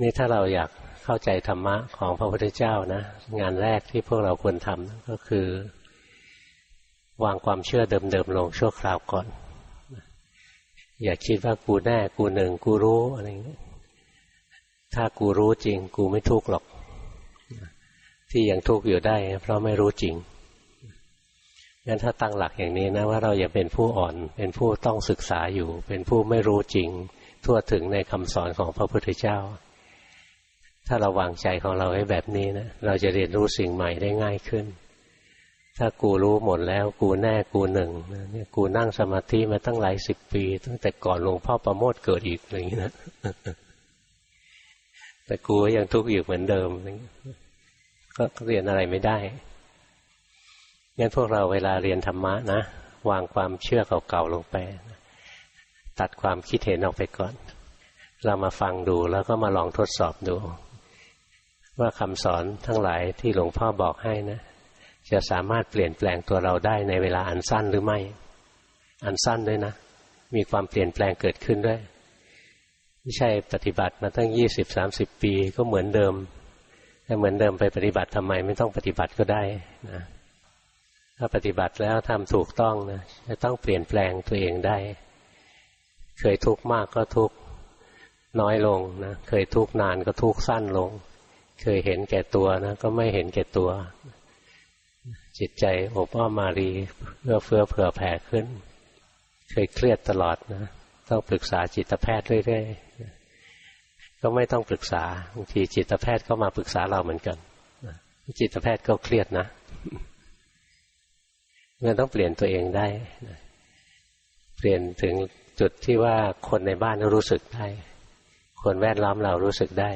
นี่ถ้าเราอยากเข้าใจธรรมะของพระพุทธเจ้านะ งานแรกที่พวกเราควรทำก็คือ วางความเชื่อเดิมๆลงชั่วคราวก่อน อย่าคิดว่ากูแน่กูหนึ่งกูรู้อะไรอย่างนี้ถ้ากูรู้จริง กูไม่ทุกข์หรอก ที่ยังทุกข์อยู่ได้ เพราะไม่รู้จริงงั้นถ้าตั้งหลักอย่างนี้นะว่าเราอย่าเป็นผู้อ่อน เป็นผู้ต้องศึกษาอยู่ เป็นผู้ไม่รู้จริง ทั่วถึงในคำสอนของพระพุทธเจ้า ถ้าเราวางใจของเราให้แบบนี้นะเราจะเรียนรู้สิ่งใหม่ได้ง่ายขึ้น ถ้ากูรู้หมดแล้วกูแน่กูหนึ่งเนี่ยกูนั่งสมาธิมาตั้งหลายสิบปี ตั้งแต่ก่อนหลวงพ่อประโมทเกิดอีกอะไรอย่างนี้นะแต่กูยังทุกข์อยู่เหมือนเดิมก็เรียนอะไรไม่ได้งั้นพวกเราเวลาเรียนธรรมะนะวางความเชื่อเก่าๆลงไป ตัดความคิดเห็นออกไปก่อน เรามาฟังดูแล้วก็มาลองทดสอบดู ว่าคำสอนทั้งหลายที่หลวงพ่อบอกให้นะ จะสามารถเปลี่ยนแปลงตัวเราได้ในเวลาอันสั้นหรือไม่ อันสั้นด้วยนะ มีความเปลี่ยนแปลงเกิดขึ้นด้วย ไม่ใช่ปฏิบัติมาตั้งยี่สิบสามสิบปีก็เหมือนเดิมถ้าเหมือนเดิมไปปฏิบัติทำไมไม่ต้องปฏิบัติก็ได้นะถ้าปฏิบัติแล้วทำถูกต้องนะจะต้องเปลี่ยนแปลงตัวเองได้ เคยทุกข์มากก็ทุกข์น้อยลงนะ เคยทุกข์นานก็ทุกข์สั้นลง เคยเห็นแก่ตัวนะก็ไม่เห็นแก่ตัว จิตใจอบอ้อมมารีเพื่อเฟื้อเผื่อแผ่ขึ้น เคยเครียดตลอดนะต้องปรึกษาจิตแพทย์เรื่อยๆก็ไม่ต้องปรึกษาบางทีจิตแพทย์ก็มาปรึกษาเราเหมือนกันจิตแพทย์ก็เครียดนะมันต้องเปลี่ยนตัวเองได้เปลี่ยนถึงจุดที่ว่าคนในบ้านรู้สึกได้ คนแวดล้อมเรารู้สึกได้